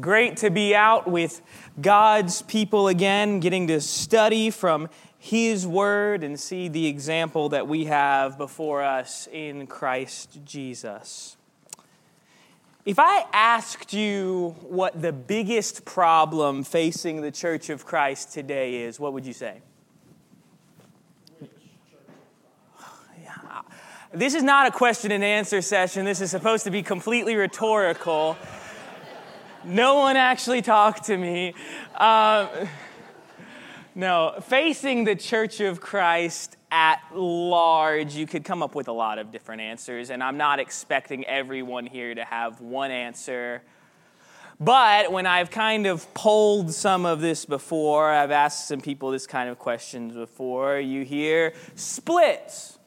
Great to be out with God's people again, getting to study from His Word and see the example that we have before us in Christ Jesus. If I asked you what the biggest problem facing the Church of Christ today is, what would you say? This is not a question and answer session. This is supposed to be completely rhetorical. No one actually talked to me. Um, no, facing the Church of Christ at large, you could come up with a lot of different answers, and I'm not expecting everyone here to have one answer. But when I've kind of polled some of this before, I've asked some people this kind of questions before, you hear splits.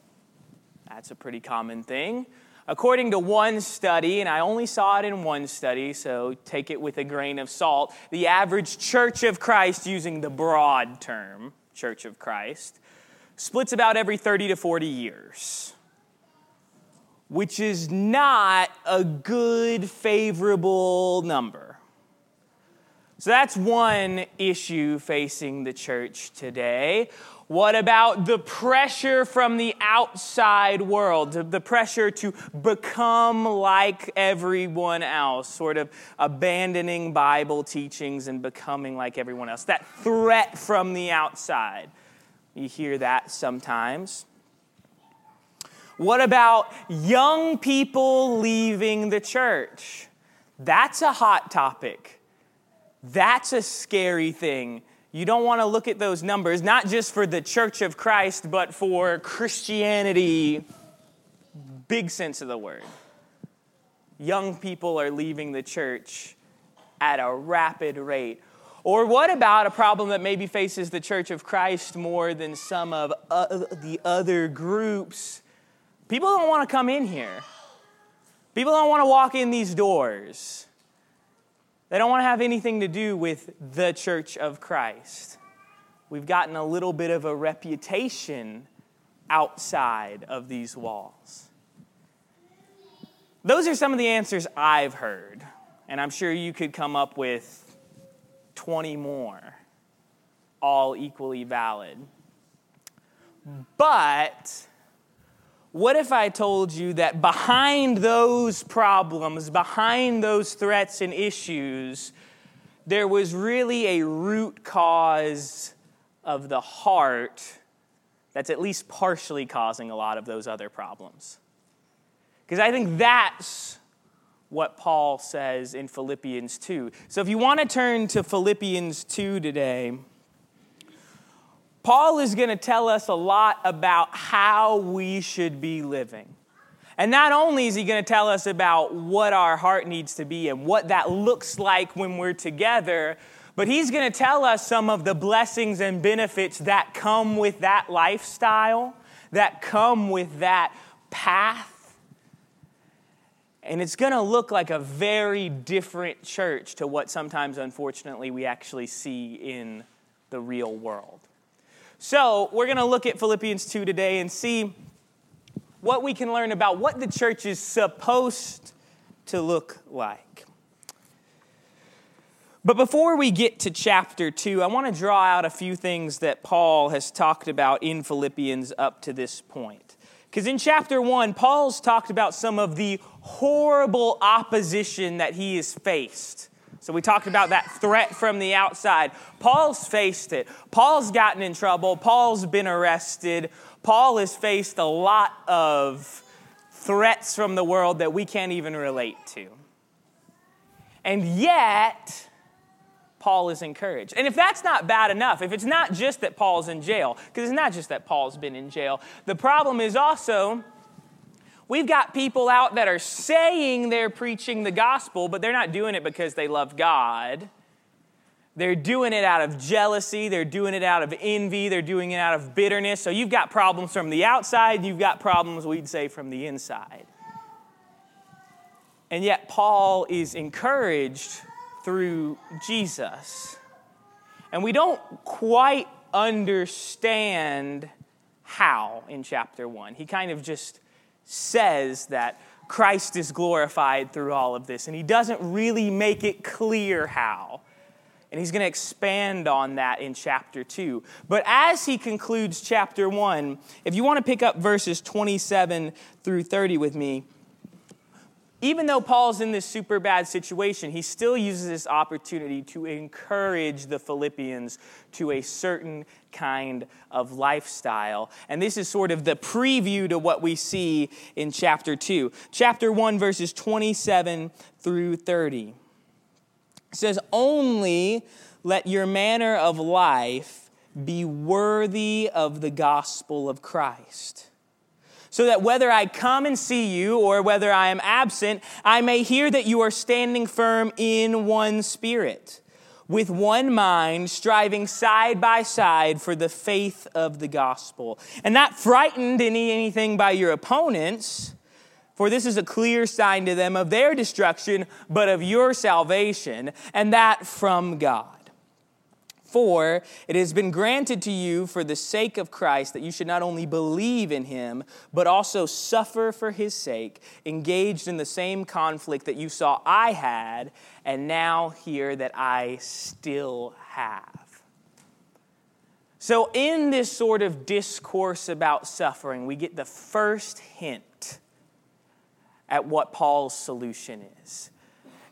That's a pretty common thing. According to one study, and I only saw it in one study, so take it with a grain of salt, the average Church of Christ, using the broad term, Church of Christ, splits about every 30 to 40 years, which is not a good, favorable number. So that's one issue facing the church today. What about the pressure from the outside world, the pressure to become like everyone else, sort of abandoning Bible teachings and becoming like everyone else? That threat from the outside. You hear that sometimes. What about young people leaving the church? That's a hot topic. That's a scary thing you don't want to look at those numbers, not just for the Church of Christ, but for Christianity, big sense of the word. Young people are leaving the church at a rapid rate. Or what about a problem that maybe faces the Church of Christ more than some of uh, the other groups? People don't want to come in here. People don't want to walk in these doors. They don't want to have anything to do with the church of Christ. We've gotten a little bit of a reputation outside of these walls. Those are some of the answers I've heard, and I'm sure you could come up with 20 more, all equally valid. But what if I told you that behind those problems, behind those threats and issues, there was really a root cause of the heart that's at least partially causing a lot of those other problems? Because I think that's what Paul says in Philippians 2. So if you want to turn to Philippians 2 today, Paul is going to tell us a lot about how we should be living. And not only is he going to tell us about what our heart needs to be and what that looks like when we're together, but he's going to tell us some of the blessings and benefits that come with that lifestyle, that come with that path. And it's going to look like a very different church to what sometimes, unfortunately, we actually see in the real world. So, we're going to look at Philippians 2 today and see what we can learn about what the church is supposed to look like. But before we get to chapter 2, I want to draw out a few things that Paul has talked about in Philippians up to this point. Because in chapter 1, Paul's talked about some of the horrible opposition that he has faced so we talked about that threat from the outside. Paul's faced it. Paul's gotten in trouble. Paul's been arrested. Paul has faced a lot of threats from the world that we can't even relate to. And yet, Paul is encouraged. And if that's not bad enough, if it's not just that Paul's in jail, because it's not just that Paul's been in jail, the problem is also We've got people out that are saying they're preaching the gospel, but they're not doing it because they love God. They're doing it out of jealousy, they're doing it out of envy, they're doing it out of bitterness. So you've got problems from the outside, you've got problems, we'd say, from the inside. And yet, Paul is encouraged through Jesus. And we don't quite understand how in chapter 1. He kind of just says that Christ is glorified through all of this. And he doesn't really make it clear how. And he's going to expand on that in chapter 2. But as he concludes chapter 1, if you want to pick up verses 27 through 30 with me, even though Paul's in this super bad situation, he still uses this opportunity to encourage the Philippians to a certain kind of lifestyle. And this is sort of the preview to what we see in chapter 2. Chapter 1, verses 27 through 30. It says, Only let your manner of life be worthy of the gospel of Christ so that whether I come and see you or whether I am absent, I may hear that you are standing firm in one spirit, with one mind, striving side by side for the faith of the gospel, and not frightened any anything by your opponents. For this is a clear sign to them of their destruction, but of your salvation, and that from God. For it has been granted to you for the sake of Christ that you should not only believe in him, but also suffer for his sake, engaged in the same conflict that you saw I had, and now hear that I still have. So, in this sort of discourse about suffering, we get the first hint at what Paul's solution is.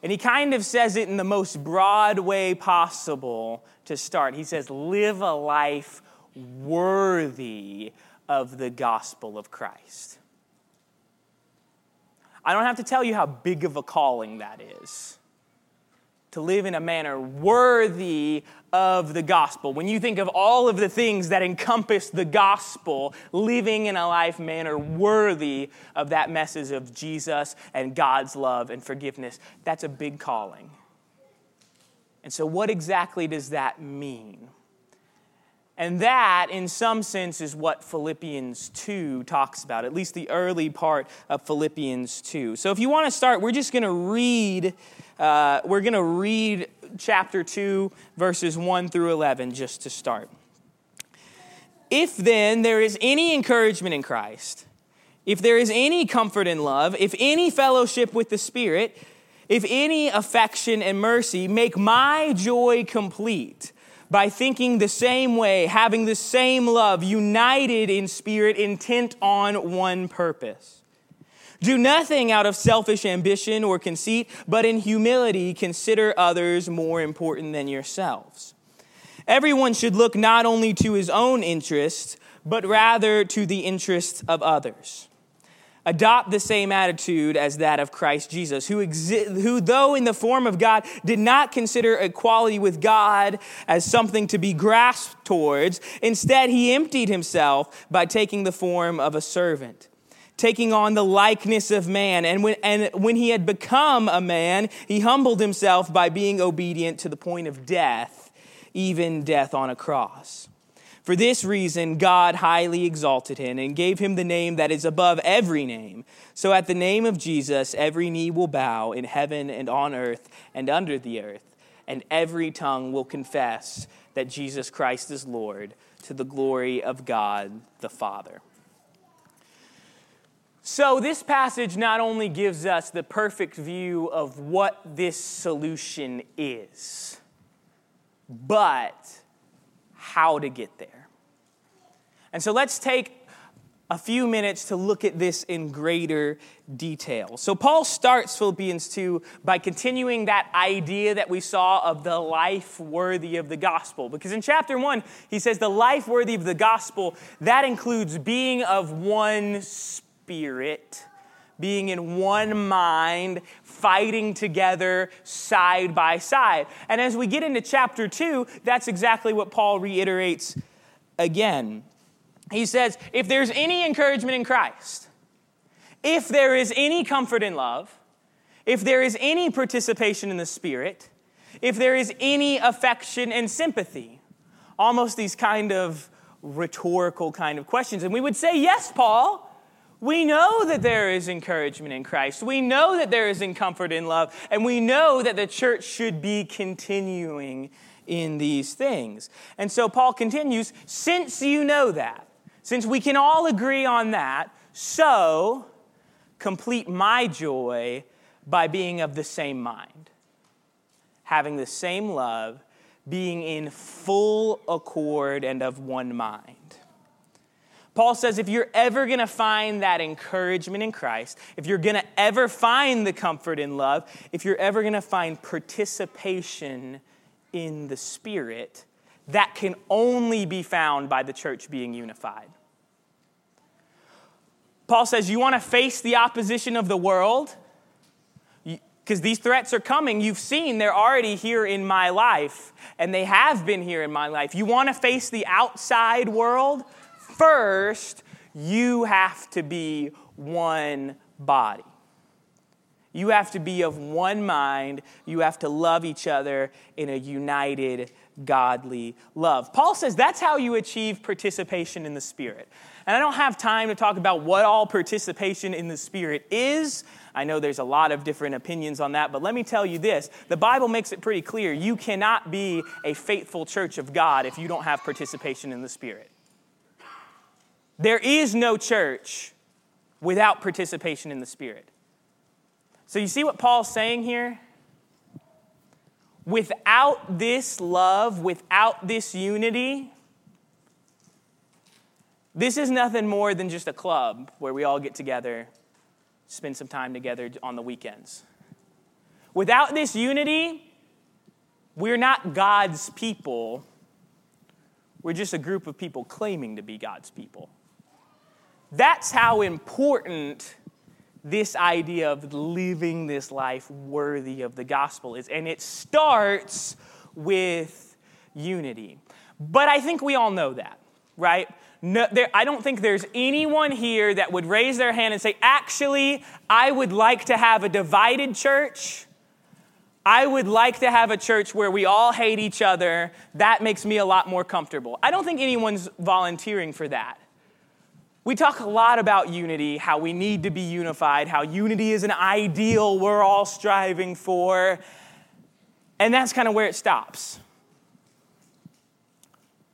And he kind of says it in the most broad way possible to start. He says, Live a life worthy of the gospel of Christ. I don't have to tell you how big of a calling that is to live in a manner worthy of the gospel. When you think of all of the things that encompass the gospel, living in a life manner worthy of that message of Jesus and God's love and forgiveness, that's a big calling. And so, what exactly does that mean? And that, in some sense, is what Philippians 2 talks about, at least the early part of Philippians 2. So, if you want to start, we're just going to read. Uh, we're going to read chapter 2, verses 1 through 11, just to start. If then there is any encouragement in Christ, if there is any comfort in love, if any fellowship with the Spirit, if any affection and mercy, make my joy complete by thinking the same way, having the same love, united in spirit, intent on one purpose. Do nothing out of selfish ambition or conceit, but in humility consider others more important than yourselves. Everyone should look not only to his own interests, but rather to the interests of others adopt the same attitude as that of Christ Jesus, who, exi- who, though in the form of God, did not consider equality with God as something to be grasped towards. Instead, he emptied himself by taking the form of a servant. Taking on the likeness of man. And when, and when he had become a man, he humbled himself by being obedient to the point of death, even death on a cross. For this reason, God highly exalted him and gave him the name that is above every name. So at the name of Jesus, every knee will bow in heaven and on earth and under the earth, and every tongue will confess that Jesus Christ is Lord to the glory of God the Father. So, this passage not only gives us the perfect view of what this solution is, but how to get there. And so let's take a few minutes to look at this in greater detail. So, Paul starts Philippians 2 by continuing that idea that we saw of the life worthy of the gospel. Because in chapter 1, he says the life worthy of the gospel, that includes being of one spirit, being in one mind, fighting together side by side. And as we get into chapter 2, that's exactly what Paul reiterates again he says, if there's any encouragement in Christ, if there is any comfort in love, if there is any participation in the Spirit, if there is any affection and sympathy, almost these kind of rhetorical kind of questions. And we would say, yes, Paul. We know that there is encouragement in Christ. We know that there is in comfort in love. And we know that the church should be continuing in these things. And so Paul continues, since you know that, since we can all agree on that, so complete my joy by being of the same mind, having the same love, being in full accord and of one mind. Paul says if you're ever going to find that encouragement in Christ, if you're going to ever find the comfort in love, if you're ever going to find participation in the Spirit, that can only be found by the church being unified. Paul says, You want to face the opposition of the world? Because these threats are coming. You've seen they're already here in my life, and they have been here in my life. You want to face the outside world? First, you have to be one body. You have to be of one mind. You have to love each other in a united, godly love. Paul says that's how you achieve participation in the Spirit. And I don't have time to talk about what all participation in the Spirit is. I know there's a lot of different opinions on that, but let me tell you this the Bible makes it pretty clear. You cannot be a faithful church of God if you don't have participation in the Spirit. There is no church without participation in the Spirit. So you see what Paul's saying here? Without this love, without this unity, this is nothing more than just a club where we all get together, spend some time together on the weekends. Without this unity, we're not God's people. We're just a group of people claiming to be God's people. That's how important this idea of living this life worthy of the gospel is. And it starts with unity. But I think we all know that, right? No, there, I don't think there's anyone here that would raise their hand and say, actually, I would like to have a divided church. I would like to have a church where we all hate each other. That makes me a lot more comfortable. I don't think anyone's volunteering for that. We talk a lot about unity, how we need to be unified, how unity is an ideal we're all striving for. And that's kind of where it stops.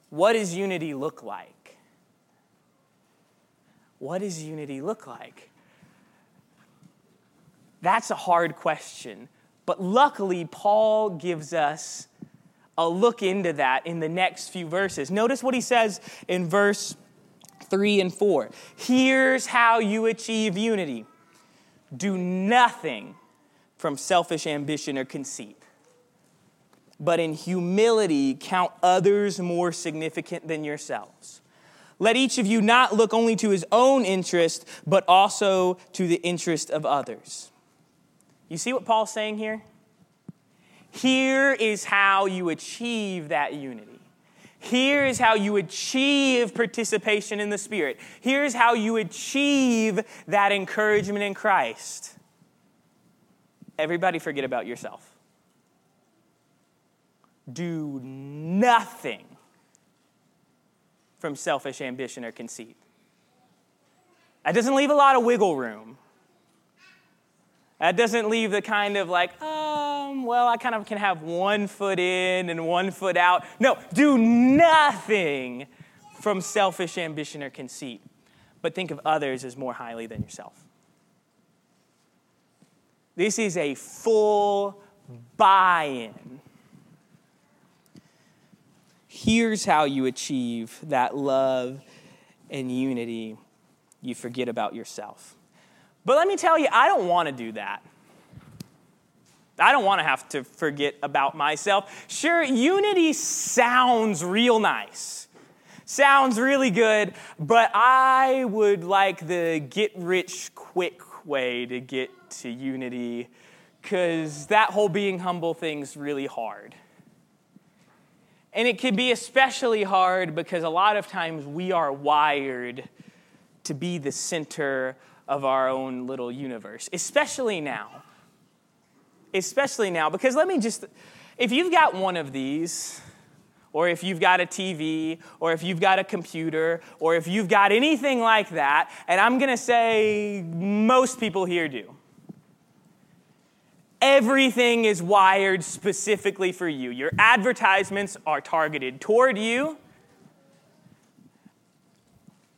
What does unity look like? what does unity look like? That's a hard question. But luckily, Paul gives us a look into that in the next few verses. Notice what he says in verse 3 and 4. Here's how you achieve unity do nothing from selfish ambition or conceit, but in humility count others more significant than yourselves. Let each of you not look only to his own interest, but also to the interest of others. You see what Paul's saying here? Here is how you achieve that unity. Here is how you achieve participation in the Spirit. Here's how you achieve that encouragement in Christ. Everybody forget about yourself. Do nothing from selfish ambition or conceit. That doesn't leave a lot of wiggle room. That doesn't leave the kind of like, oh, um, well, I kind of can have one foot in and one foot out. No, do nothing from selfish ambition or conceit, but think of others as more highly than yourself. This is a full buy in Here's how you achieve that love and unity. You forget about yourself. But let me tell you, I don't want to do that. I don't want to have to forget about myself. Sure, unity sounds real nice, sounds really good, but I would like the get rich quick way to get to unity because that whole being humble thing's really hard. And it can be especially hard because a lot of times we are wired to be the center of our own little universe, especially now. Especially now, because let me just, if you've got one of these, or if you've got a TV, or if you've got a computer, or if you've got anything like that, and I'm gonna say most people here do. Everything is wired specifically for you. Your advertisements are targeted toward you.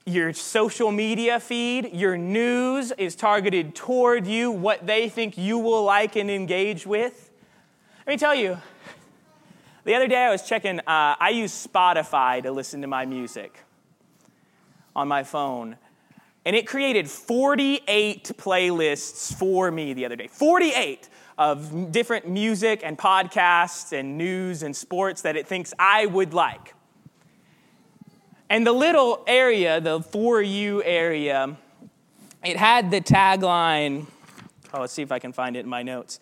Your social media feed, your news is targeted toward you, what they think you will like and engage with. Let me tell you, the other day I was checking, uh, I use Spotify to listen to my music on my phone. And it created 48 playlists for me the other day. 48 of different music and podcasts and news and sports that it thinks I would like. And the little area, the for you area, it had the tagline. Oh, let's see if I can find it in my notes.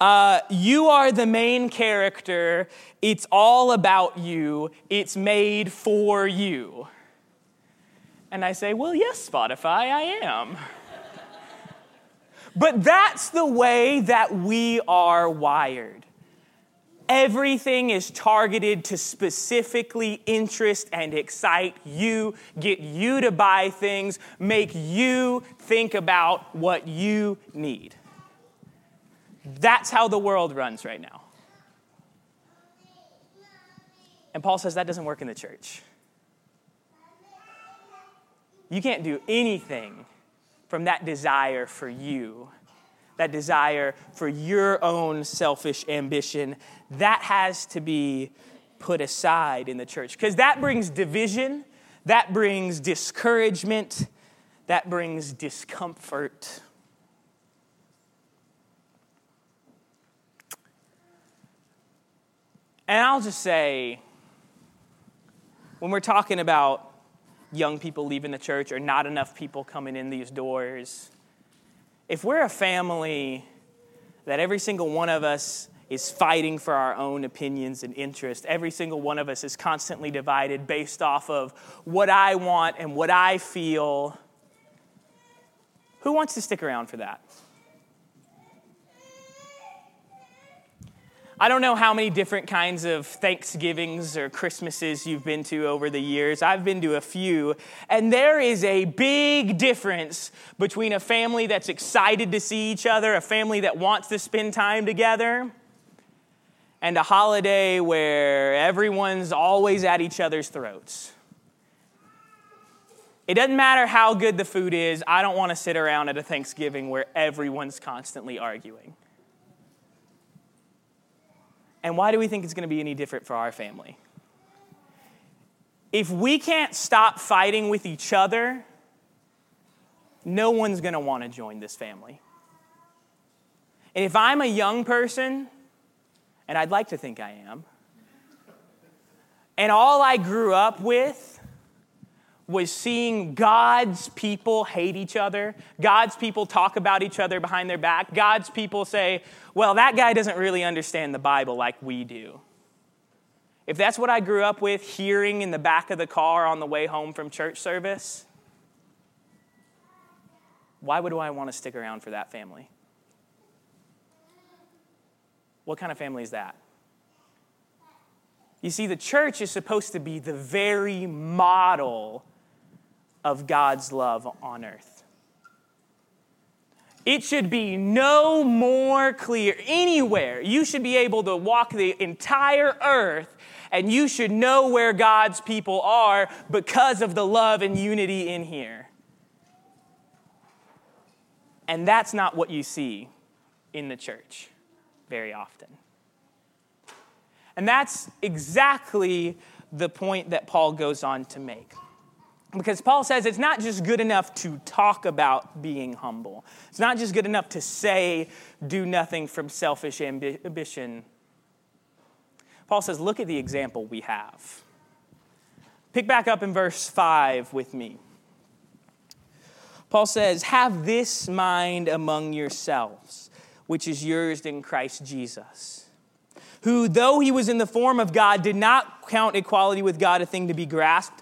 Uh, you are the main character. It's all about you. It's made for you. And I say, Well, yes, Spotify, I am. but that's the way that we are wired. Everything is targeted to specifically interest and excite you, get you to buy things, make you think about what you need. That's how the world runs right now. And Paul says that doesn't work in the church. You can't do anything from that desire for you, that desire for your own selfish ambition. That has to be put aside in the church because that brings division, that brings discouragement, that brings discomfort. And I'll just say, when we're talking about young people leaving the church or not enough people coming in these doors. If we're a family that every single one of us is fighting for our own opinions and interests, every single one of us is constantly divided based off of what I want and what I feel, who wants to stick around for that? I don't know how many different kinds of Thanksgivings or Christmases you've been to over the years. I've been to a few, and there is a big difference between a family that's excited to see each other, a family that wants to spend time together, and a holiday where everyone's always at each other's throats. It doesn't matter how good the food is, I don't want to sit around at a Thanksgiving where everyone's constantly arguing. And why do we think it's going to be any different for our family? If we can't stop fighting with each other, no one's going to want to join this family. And if I'm a young person, and I'd like to think I am, and all I grew up with was seeing God's people hate each other, God's people talk about each other behind their back, God's people say, well, that guy doesn't really understand the Bible like we do. If that's what I grew up with, hearing in the back of the car on the way home from church service, why would I want to stick around for that family? What kind of family is that? You see, the church is supposed to be the very model of God's love on earth. It should be no more clear anywhere. You should be able to walk the entire earth and you should know where God's people are because of the love and unity in here. And that's not what you see in the church very often. And that's exactly the point that Paul goes on to make. Because Paul says it's not just good enough to talk about being humble. It's not just good enough to say, do nothing from selfish ambition. Paul says, look at the example we have. Pick back up in verse 5 with me. Paul says, Have this mind among yourselves, which is yours in Christ Jesus, who, though he was in the form of God, did not count equality with God a thing to be grasped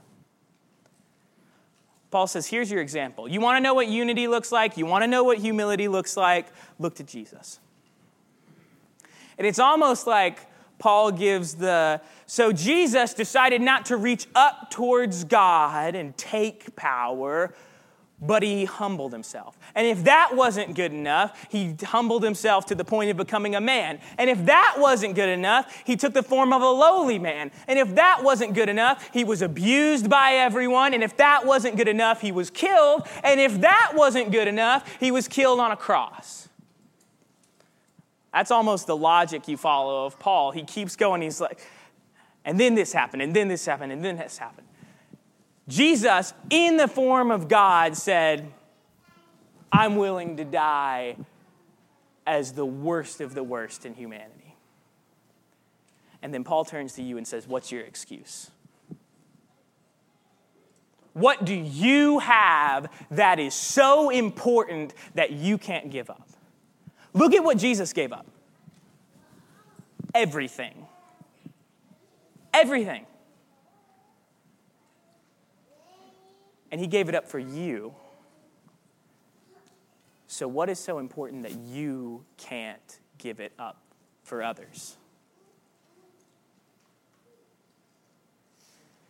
Paul says, here's your example. You want to know what unity looks like? You want to know what humility looks like? Look to Jesus. And it's almost like Paul gives the so Jesus decided not to reach up towards God and take power, but he humbled himself. And if that wasn't good enough, he humbled himself to the point of becoming a man. And if that wasn't good enough, he took the form of a lowly man. And if that wasn't good enough, he was abused by everyone. And if that wasn't good enough, he was killed. And if that wasn't good enough, he was killed on a cross. That's almost the logic you follow of Paul. He keeps going, he's like, and then this happened, and then this happened, and then this happened. Jesus, in the form of God, said, I'm willing to die as the worst of the worst in humanity. And then Paul turns to you and says, What's your excuse? What do you have that is so important that you can't give up? Look at what Jesus gave up everything. Everything. And he gave it up for you. So, what is so important that you can't give it up for others?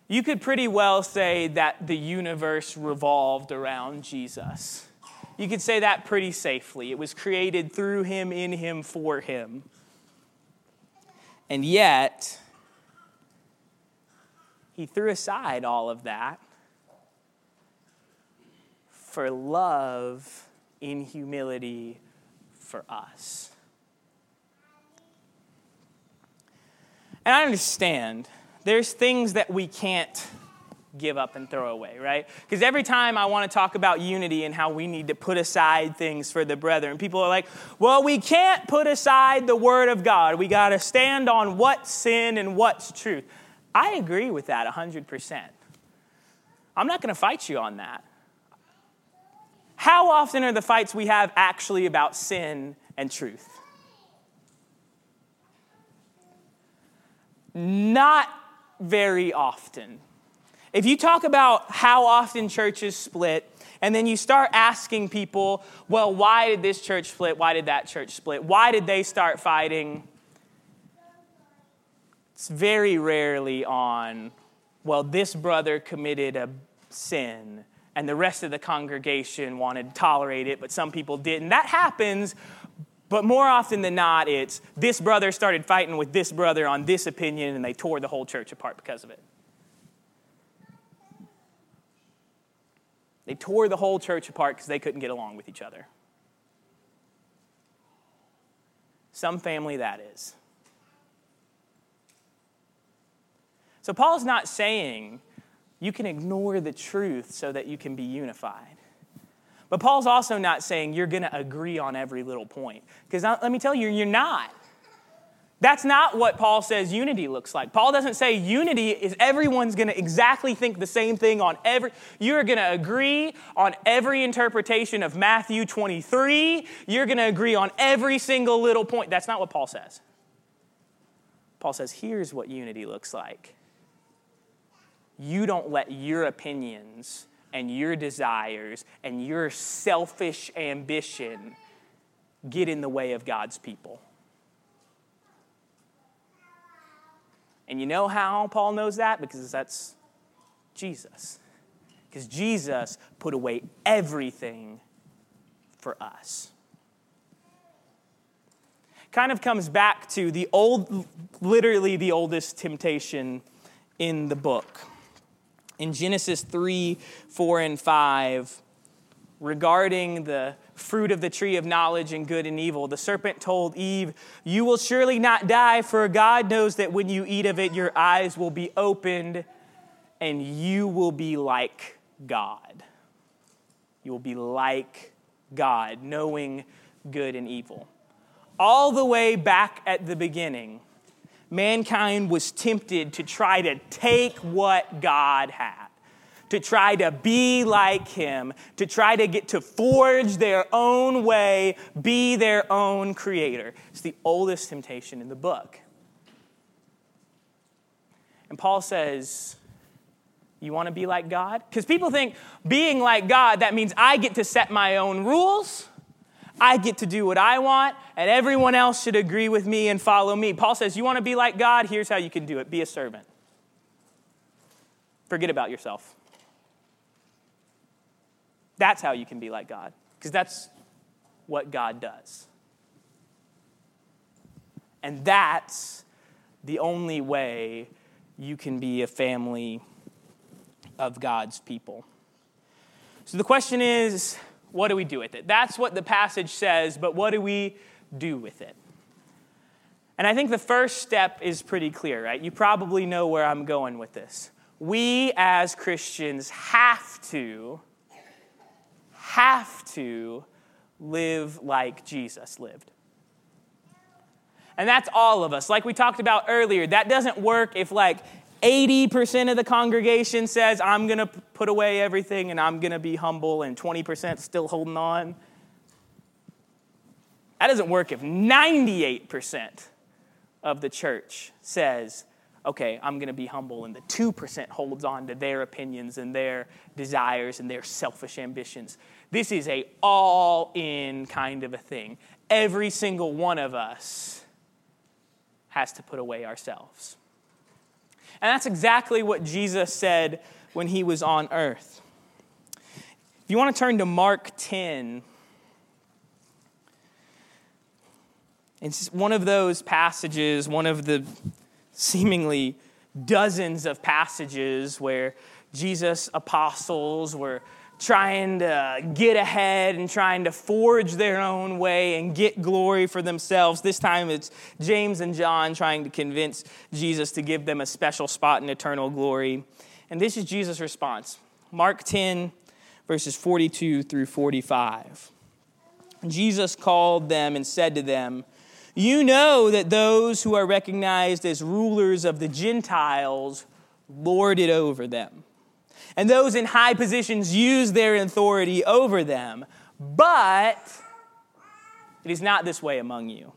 You could pretty well say that the universe revolved around Jesus. You could say that pretty safely. It was created through him, in him, for him. And yet, he threw aside all of that for love in humility for us. And I understand there's things that we can't give up and throw away, right? Because every time I want to talk about unity and how we need to put aside things for the brethren, people are like, well, we can't put aside the word of God. We got to stand on what's sin and what's truth. I agree with that 100%. I'm not going to fight you on that. How often are the fights we have actually about sin and truth? Not very often. If you talk about how often churches split, and then you start asking people, well, why did this church split? Why did that church split? Why did they start fighting? It's very rarely on, well, this brother committed a sin and the rest of the congregation wanted to tolerate it, but some people didn't. That happens, but more often than not, it's this brother started fighting with this brother on this opinion, and they tore the whole church apart because of it. They tore the whole church apart because they couldn't get along with each other. Some family that is. So, Paul's not saying you can ignore the truth so that you can be unified. But Paul's also not saying you're going to agree on every little point. Because let me tell you, you're not. That's not what Paul says unity looks like. Paul doesn't say unity is everyone's going to exactly think the same thing on every you're going to agree on every interpretation of Matthew 23. You're going to agree on every single little point. That's not what Paul says. Paul says here's what unity looks like you don't let your opinions and your desires and your selfish ambition get in the way of God's people. And you know how Paul knows that? Because that's Jesus. Because Jesus put away everything for us. Kind of comes back to the old, literally the oldest temptation in the book in Genesis 3, 4, and 5 regarding the fruit of the tree of knowledge and good and evil. The serpent told Eve, You will surely not die, for God knows that when you eat of it, your eyes will be opened and you will be like God. You will be like God, knowing good and evil. All the way back at the beginning, mankind was tempted to try to take what God had, to try to be like Him, to try to get to forge their own way, be their own creator. It's the oldest temptation in the book. And Paul says, You want to be like God? Because people think being like God, that means I get to set my own rules, I get to do what I want, and everyone else should agree with me and follow me. Paul says, You want to be like God? Here's how you can do it be a servant. Forget about yourself. That's how you can be like God, because that's what God does. And that's the only way you can be a family of God's people. So the question is what do we do with it? That's what the passage says, but what do we do with it? And I think the first step is pretty clear, right? You probably know where I'm going with this. We as Christians have to, have to live like Jesus lived. And that's all of us. Like we talked about earlier, that doesn't work if like 80% of the congregation says, I'm going to put away everything and I'm going to be humble, and 20% still holding on. That doesn't work if 98% of the church says, okay, I'm going to be humble, and the 2% holds on to their opinions and their desires and their selfish ambitions. This is a all in kind of a thing. Every single one of us has to put away ourselves. And that's exactly what Jesus said when he was on earth. If you want to turn to Mark 10, it's one of those passages, one of the seemingly dozens of passages where Jesus' apostles were trying to get ahead and trying to forge their own way and get glory for themselves. This time it's James and John trying to convince Jesus to give them a special spot in eternal glory. And this is Jesus' response Mark 10, verses 42 through 45. Jesus called them and said to them, You know that those who are recognized as rulers of the Gentiles lord it over them and those in high positions use their authority over them. But it is not this way among you.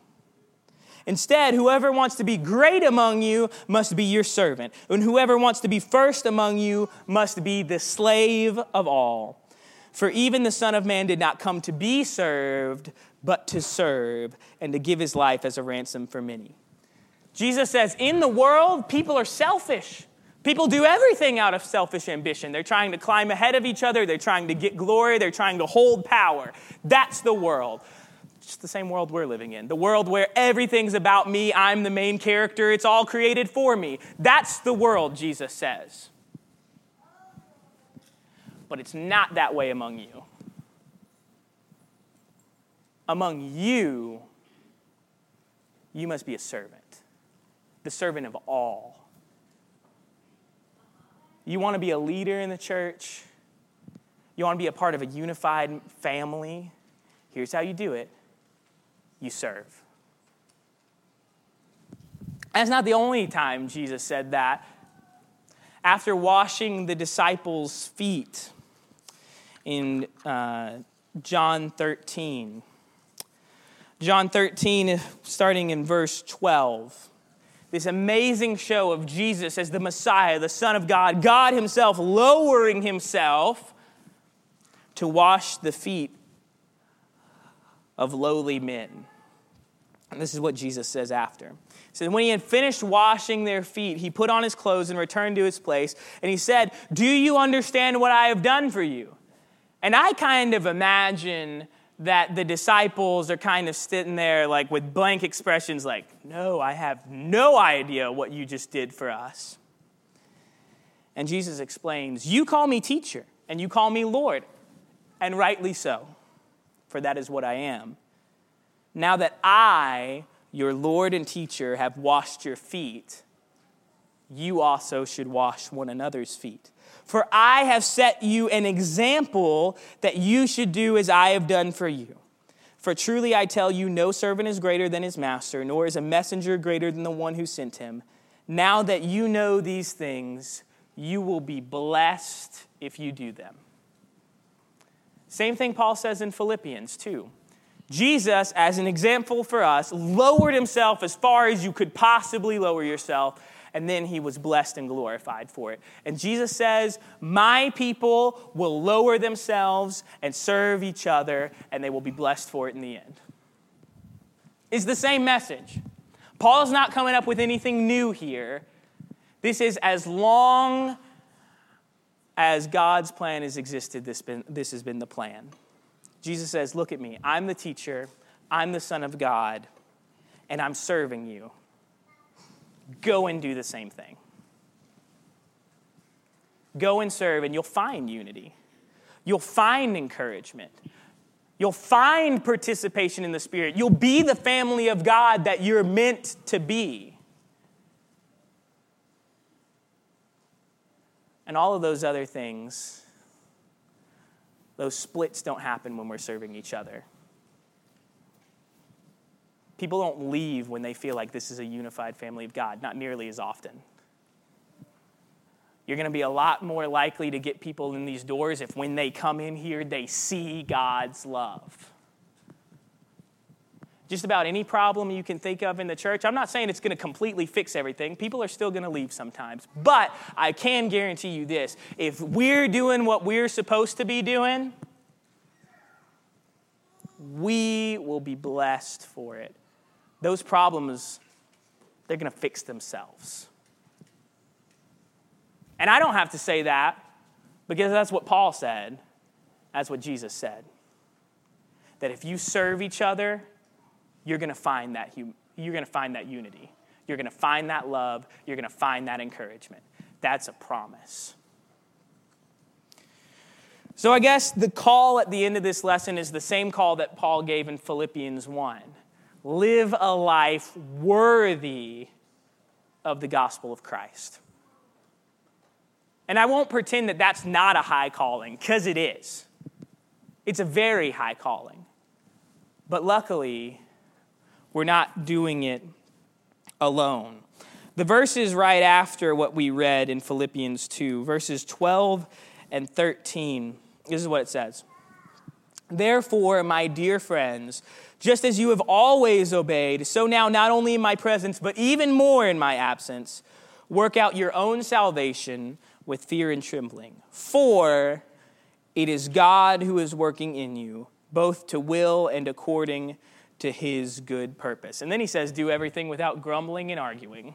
Instead, whoever wants to be great among you must be your servant, and whoever wants to be first among you must be the slave of all. For even the Son of Man did not come to be served, but to serve, and to give his life as a ransom for many. Jesus says, In the world, people are selfish. People do everything out of selfish ambition. They're trying to climb ahead of each other, they're trying to get glory, they're trying to hold power. That's the world. It's the same world we're living in. The world where everything's about me, I'm the main character, it's all created for me. That's the world, Jesus says. But it's not that way among you. Among you, you must be a servant, the servant of all you want to be a leader in the church? You want to be a part of a unified family? Here's how you do it you serve. That's not the only time Jesus said that. After washing the disciples' feet in uh, John 13, John 13, starting in verse 12 this amazing show of Jesus as the Messiah, the Son of God, God Himself lowering Himself to wash the feet of lowly men. And this is what Jesus says after. He said, When he had finished washing their feet, he put on his clothes and returned to his place. And he said, Do you understand what I have done for you? And I kind of imagine that the disciples are kind of sitting there like with blank expressions like no i have no idea what you just did for us. And jesus explains you call me teacher and you call me lord and rightly so for that is what i am. Now that i your lord and teacher have washed your feet you also should wash one another's feet for I have set you an example that you should do as I have done for you. For truly I tell you, no servant is greater than his master, nor is a messenger greater than the one who sent him. Now that you know these things, you will be blessed if you do them. Same thing Paul says in Philippians 2. Jesus, as an example for us, lowered himself as far as you could possibly lower yourself and then he was blessed and glorified for it. And Jesus says, My people will lower themselves and serve each other, and they will be blessed for it in the end. It's the same message. Paul's not coming up with anything new here. This is as long as God's plan has existed, this, been, this has been the plan. Jesus says, Look at me. I'm the teacher, I'm the Son of God, and I'm serving you. Go and do the same thing. Go and serve, and you'll find unity. You'll find encouragement. You'll find participation in the Spirit. You'll be the family of God that you're meant to be. And all of those other things, those splits don't happen when we're serving each other. People don't leave when they feel like this is a unified family of God, not nearly as often. You're going to be a lot more likely to get people in these doors if when they come in here, they see God's love. Just about any problem you can think of in the church, I'm not saying it's going to completely fix everything. People are still going to leave sometimes. But I can guarantee you this if we're doing what we're supposed to be doing, we will be blessed for it. Those problems, they're going to fix themselves. And I don't have to say that because that's what Paul said. That's what Jesus said. That if you serve each other, you're going to find that you're going to find that unity. You're going to find that love, you're going to find that encouragement. That's a promise. So I guess the call at the end of this lesson is the same call that Paul gave in Philippians 1. Live a life worthy of the gospel of Christ. And I won't pretend that that's not a high calling, because it is. It's a very high calling. But luckily, we're not doing it alone. The verses right after what we read in Philippians 2, verses 12 and 13, this is what it says. Therefore, my dear friends, just as you have always obeyed, so now, not only in my presence, but even more in my absence, work out your own salvation with fear and trembling. For it is God who is working in you, both to will and according to his good purpose. And then he says, Do everything without grumbling and arguing.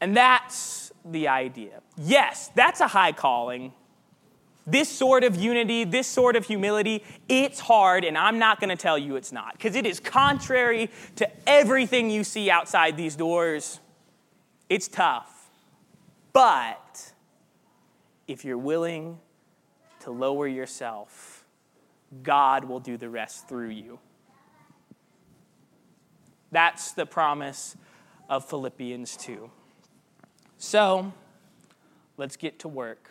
And that's the idea. Yes, that's a high calling. This sort of unity, this sort of humility, it's hard, and I'm not going to tell you it's not, because it is contrary to everything you see outside these doors. It's tough. But if you're willing to lower yourself, God will do the rest through you. That's the promise of Philippians 2. So, let's get to work,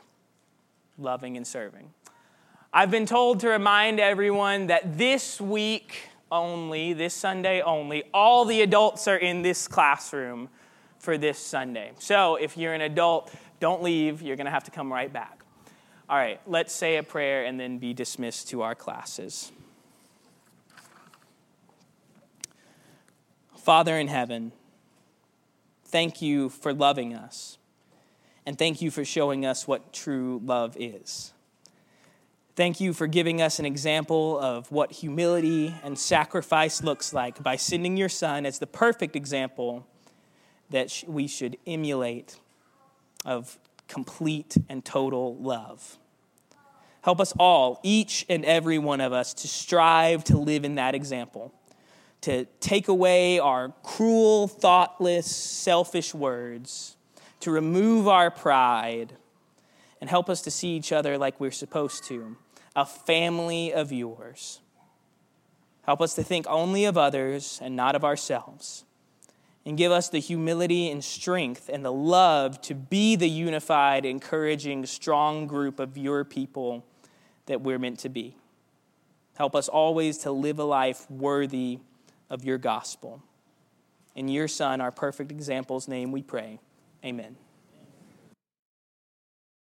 loving and serving. I've been told to remind everyone that this week only, this Sunday only, all the adults are in this classroom for this Sunday. So if you're an adult, don't leave. You're going to have to come right back. All right, let's say a prayer and then be dismissed to our classes. Father in heaven, thank you for loving us, and thank you for showing us what true love is. Thank you for giving us an example of what humility and sacrifice looks like by sending your son as the perfect example that we should emulate of complete and total love. Help us all, each and every one of us, to strive to live in that example, to take away our cruel, thoughtless, selfish words, to remove our pride, and help us to see each other like we're supposed to a family of yours. Help us to think only of others and not of ourselves and give us the humility and strength and the love to be the unified, encouraging, strong group of your people that we're meant to be. Help us always to live a life worthy of your gospel. In your Son, our perfect example's name, we pray. Amen.